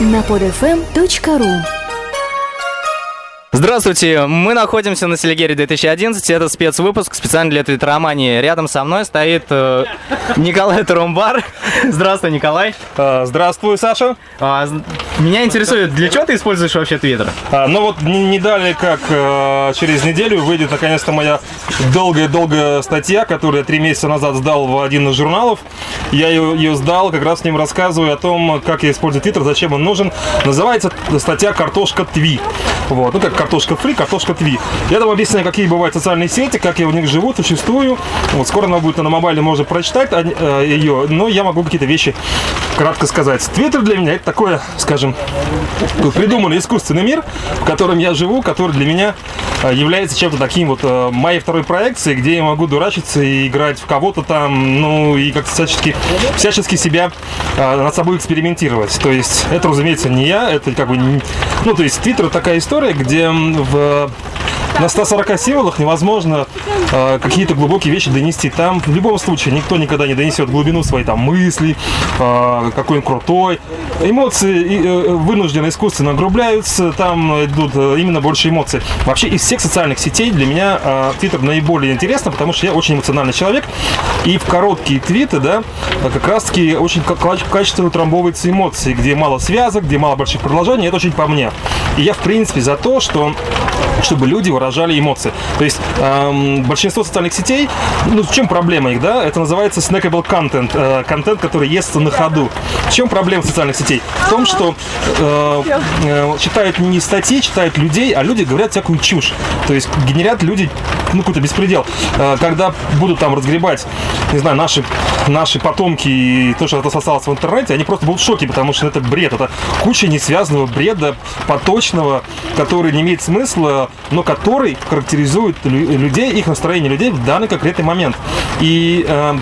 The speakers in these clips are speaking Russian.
на podfm.ru Здравствуйте, мы находимся на Селигере 2011, это спецвыпуск специально для Твиттеромании. Рядом со мной стоит э, Николай Турумбар. Здравствуй, Николай. А, Здравствуй, Саша. А, меня интересует, для чего ты используешь вообще Твиттер? А, Ну вот не, не далее, как э, через неделю выйдет наконец-то моя долгая-долгая статья, которую я три месяца назад сдал в один из журналов. Я ее, ее сдал, как раз в нем рассказываю о том, как я использую Твиттер, зачем он нужен. Называется статья «Картошка Тви». Вот, ну как картошка фри, картошка тви. Я там объясняю, какие бывают социальные сети, как я в них живу, существую. Вот скоро она будет на мобайле, можно прочитать о- э, ее, но я могу какие-то вещи кратко сказать. Твиттер для меня это такое, скажем, придуманный искусственный мир, в котором я живу, который для меня э, является чем-то таким вот э, моей второй проекцией, где я могу дурачиться и играть в кого-то там, ну и как-то всячески, всячески себя э, над собой экспериментировать. То есть это, разумеется, не я, это как бы, ну то есть Твиттер такая история, где в на 140 символах невозможно э, какие-то глубокие вещи донести. Там в любом случае никто никогда не донесет глубину своей там мысли, э, какой он крутой. Эмоции э, вынужденно искусственно огрубляются, там идут э, именно больше эмоций. Вообще из всех социальных сетей для меня э, Твиттер наиболее интересно, потому что я очень эмоциональный человек. И в короткие твиты, да, как раз таки очень ка- ка- качественно утрамбовываются эмоции, где мало связок, где мало больших предложений. Это очень по мне. И я, в принципе, за то, что чтобы люди выражали эмоции. То есть эм, большинство социальных сетей, ну в чем проблема их, да? Это называется snackable content, э, контент, который естся на ходу. В чем проблема социальных сетей? В том, что э, э, читают не статьи, читают людей, а люди говорят всякую чушь. То есть генерят люди, ну какой-то беспредел. Э, когда будут там разгребать, не знаю, наши, наши потомки и то, что это осталось в интернете, они просто будут в шоке, потому что это бред, это куча несвязанного бреда, поточного, который не имеет смысла, но который характеризует лю- людей, их настроение людей в данный конкретный момент. И э,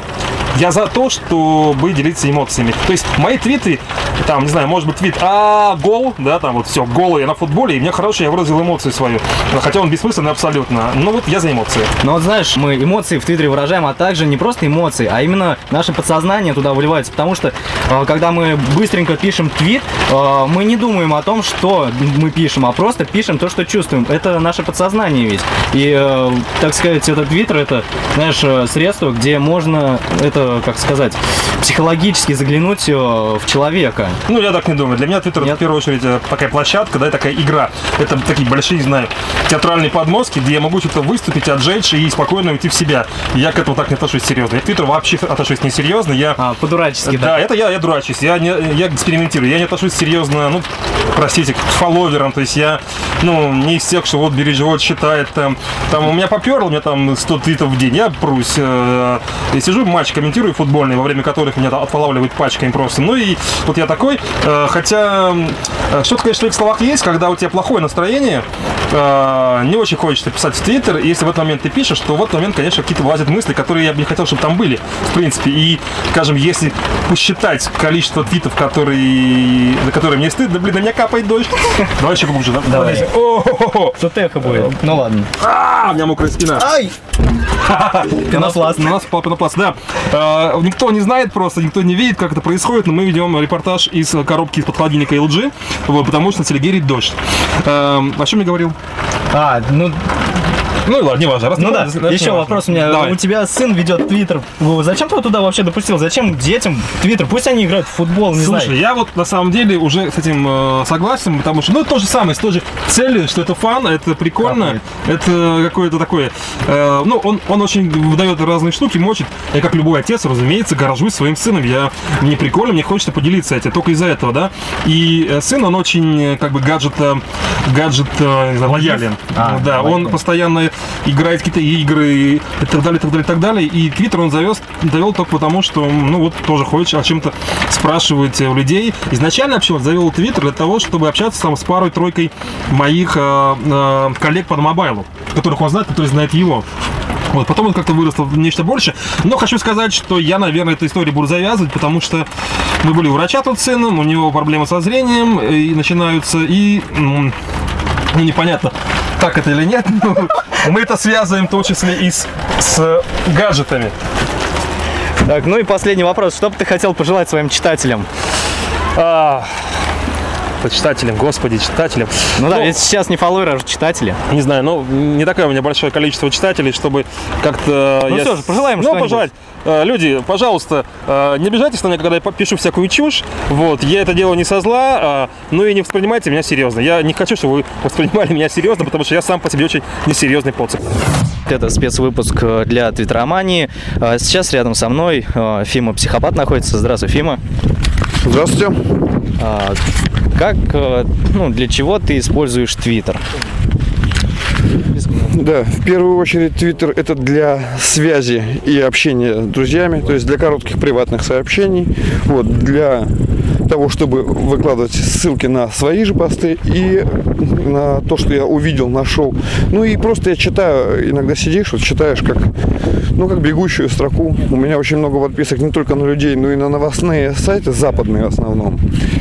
я за то, чтобы делиться эмоциями. То есть мои твиты, там, не знаю, может быть твит, а гол, да, там вот все, гол я на футболе, и мне хорошо, я выразил эмоцию свою. Хотя он бессмысленный абсолютно. Но вот я за эмоции. Но вот знаешь, мы эмоции в Твиттере выражаем, а также не просто эмоции, а именно наше подсознание туда выливается. Потому что э, когда мы быстренько пишем твит, э, мы не думаем о том, что мы пишем, а просто пишем то, что чувствуем. Это наше подсознание ведь. И, э, так сказать, этот твиттер это, знаешь, средство, где можно это, как сказать, психологически заглянуть э, в человека. Ну, я так не думаю. Для меня Твиттер в первую очередь э, такая площадка, да, такая игра. Это такие большие, не знаю, театральные подмостки, где я могу что-то выступить, отжечь и спокойно уйти в себя. Я к этому так не отношусь серьезно. Я к Твиттеру вообще отношусь несерьезно. Я А, по-дурачески, да, это я, я дурачусь, я, не, я экспериментирую, я не отношусь серьезно, ну, простите, к фолловерам, то есть я, ну, не из тех, что вот бери считает, там, там у меня поперло, у меня там 100 твитов в день, я прусь, э, я сижу, матч комментирую футбольный, во время которых меня отфолавливают пачками просто, ну и вот я такой, э, хотя э, что-то, конечно, в их словах есть, когда у тебя плохое настроение, э, не очень хочется писать в Твиттер, и если в этот момент ты пишешь, то в этот момент, конечно, какие-то вылазят мысли, которые я бы не хотел, чтобы там были, в принципе. И, скажем, если посчитать количество твитов, которые, за которые мне стыдно, блин, на меня капает дождь. Давай еще глубже, да? Давай. О-хо-хо-хо. Тут эхо будет. Ну ладно. А, у меня мокрая спина. Ай! Пенопласт. У нас попал пенопласт, да. Э, никто не знает просто, никто не видит, как это происходит, но мы ведем репортаж из коробки из-под холодильника LG, потому что на Селигере дождь. Э, о чем я говорил? А, ну, Ну и ладно, не важно. Раз ну да, важно, еще вопрос у меня. Давай. У тебя сын ведет твиттер. Зачем ты его туда вообще допустил? Зачем детям твиттер? Пусть они играют в футбол, не Слушай, знаю. я вот на самом деле уже с этим э, согласен, потому что, ну, то же самое, с той же целью, что это фан, это прикольно, это какое-то такое, э, ну, он, он очень выдает разные штуки, мочит. Я, как любой отец, разумеется, горжусь своим сыном, я, мне прикольно, мне хочется поделиться этим, только из-за этого, да. И э, сын, он очень, э, как бы, гаджет, гаджет, э, не знаю, лоялен. А, да, он лоялен. постоянно играет какие-то игры и так далее, так далее, так далее. И Твиттер он завез, довел только потому, что, ну вот, тоже хочет о чем-то спрашивать у людей. Изначально вообще вот завел Твиттер для того, чтобы общаться там с парой-тройкой моих э, э, коллег по мобайлу, которых он знает, которые знают его. Вот, потом он как-то вырос в нечто больше. Но хочу сказать, что я, наверное, эту историю буду завязывать, потому что мы были у врача тут сыном, у него проблемы со зрением и начинаются, и м, ну, непонятно, так это или нет, но мы это связываем в том числе и с, с гаджетами. Так, ну и последний вопрос. Что бы ты хотел пожелать своим читателям? А, читателям, господи, читателям. Ну да, Ну, ведь сейчас не фолловеры, а читатели. Не знаю, ну, не такое у меня большое количество читателей, чтобы как-то... Ну я- всё же, пожелаем Ну, пожелать. Э, Люди, пожалуйста, э, не обижайтесь на меня, когда я пишу всякую чушь. Вот, я это делаю не со зла, а, ну и не воспринимайте меня серьезно. Я не хочу, чтобы вы воспринимали меня серьезно, потому что я сам по себе очень несерьезный поцеп. Это спецвыпуск э, для Твиттеромании. Сейчас рядом со мной э, Фима Психопат находится. Здравствуй, Фима. Здравствуйте. А, Как, э, ну, для чего ты используешь Твиттер? Да, в первую очередь Твиттер это для связи и общения с друзьями, то есть для коротких приватных сообщений, вот, для того, чтобы выкладывать ссылки на свои же посты и на то, что я увидел, нашел. Ну и просто я читаю, иногда сидишь, вот читаешь как, ну, как бегущую строку. У меня очень много подписок не только на людей, но и на новостные сайты, западные в основном.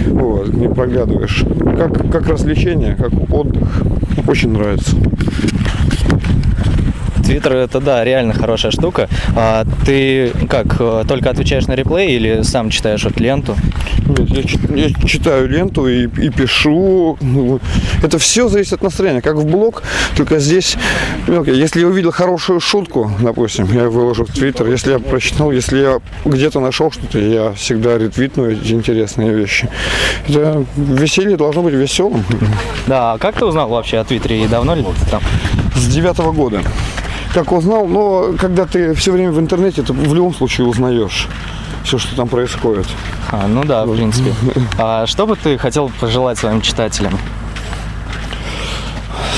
Вот, не проглядываешь. Как, как развлечение, как отдых. Очень нравится. Твиттер это да, реально хорошая штука. А ты как, э, только отвечаешь на реплей или сам читаешь вот ленту? Нет, я, я читаю ленту и, и пишу. Ну. Это все зависит от настроения. Как в блог, только здесь. Если я увидел хорошую шутку, допустим, я выложу в Твиттер. Если я прочитал, если я где-то нашел что-то, я всегда ретвитну эти интересные вещи. Это веселье должно быть веселым. Да, а как ты узнал вообще о Твиттере и давно ли ты там? С девятого года. Как узнал, но когда ты все время в интернете, ты в любом случае узнаешь все, что там происходит. А, ну да, в принципе. А что бы ты хотел пожелать своим читателям?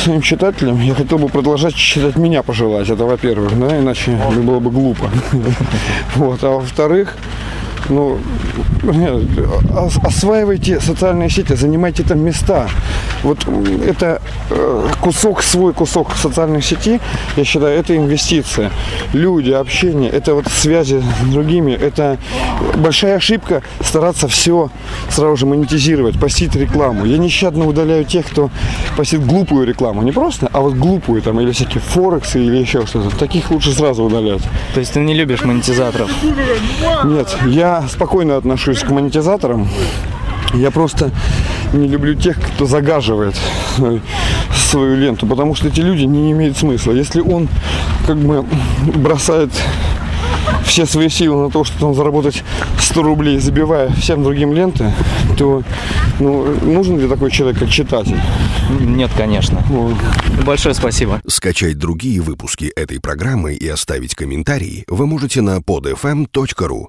своим читателям я хотел бы продолжать читать меня пожелать. Это во-первых, да, иначе было бы глупо. Вот, а во-вторых, ну, ос- осваивайте социальные сети, занимайте там места. Вот это э, кусок, свой кусок социальной сети, я считаю, это инвестиция. Люди, общение, это вот связи с другими, это большая ошибка стараться все сразу же монетизировать, постить рекламу. Я нещадно удаляю тех, кто постит глупую рекламу. Не просто, а вот глупую там, или всякие форексы, или еще что-то. Таких лучше сразу удалять. То есть ты не любишь монетизаторов? Нет, я спокойно отношусь к монетизаторам. Я просто не люблю тех, кто загаживает свою- свою ленту, потому что эти люди не имеют смысла. Если он как бы бросает все свои силы на то, чтобы там заработать 100 рублей, забивая всем другим ленты, то ну, нужен ли такой человек, как читатель? Нет, конечно. Вот. Большое спасибо. Скачать другие выпуски этой программы и оставить комментарии вы можете на podfm.ru.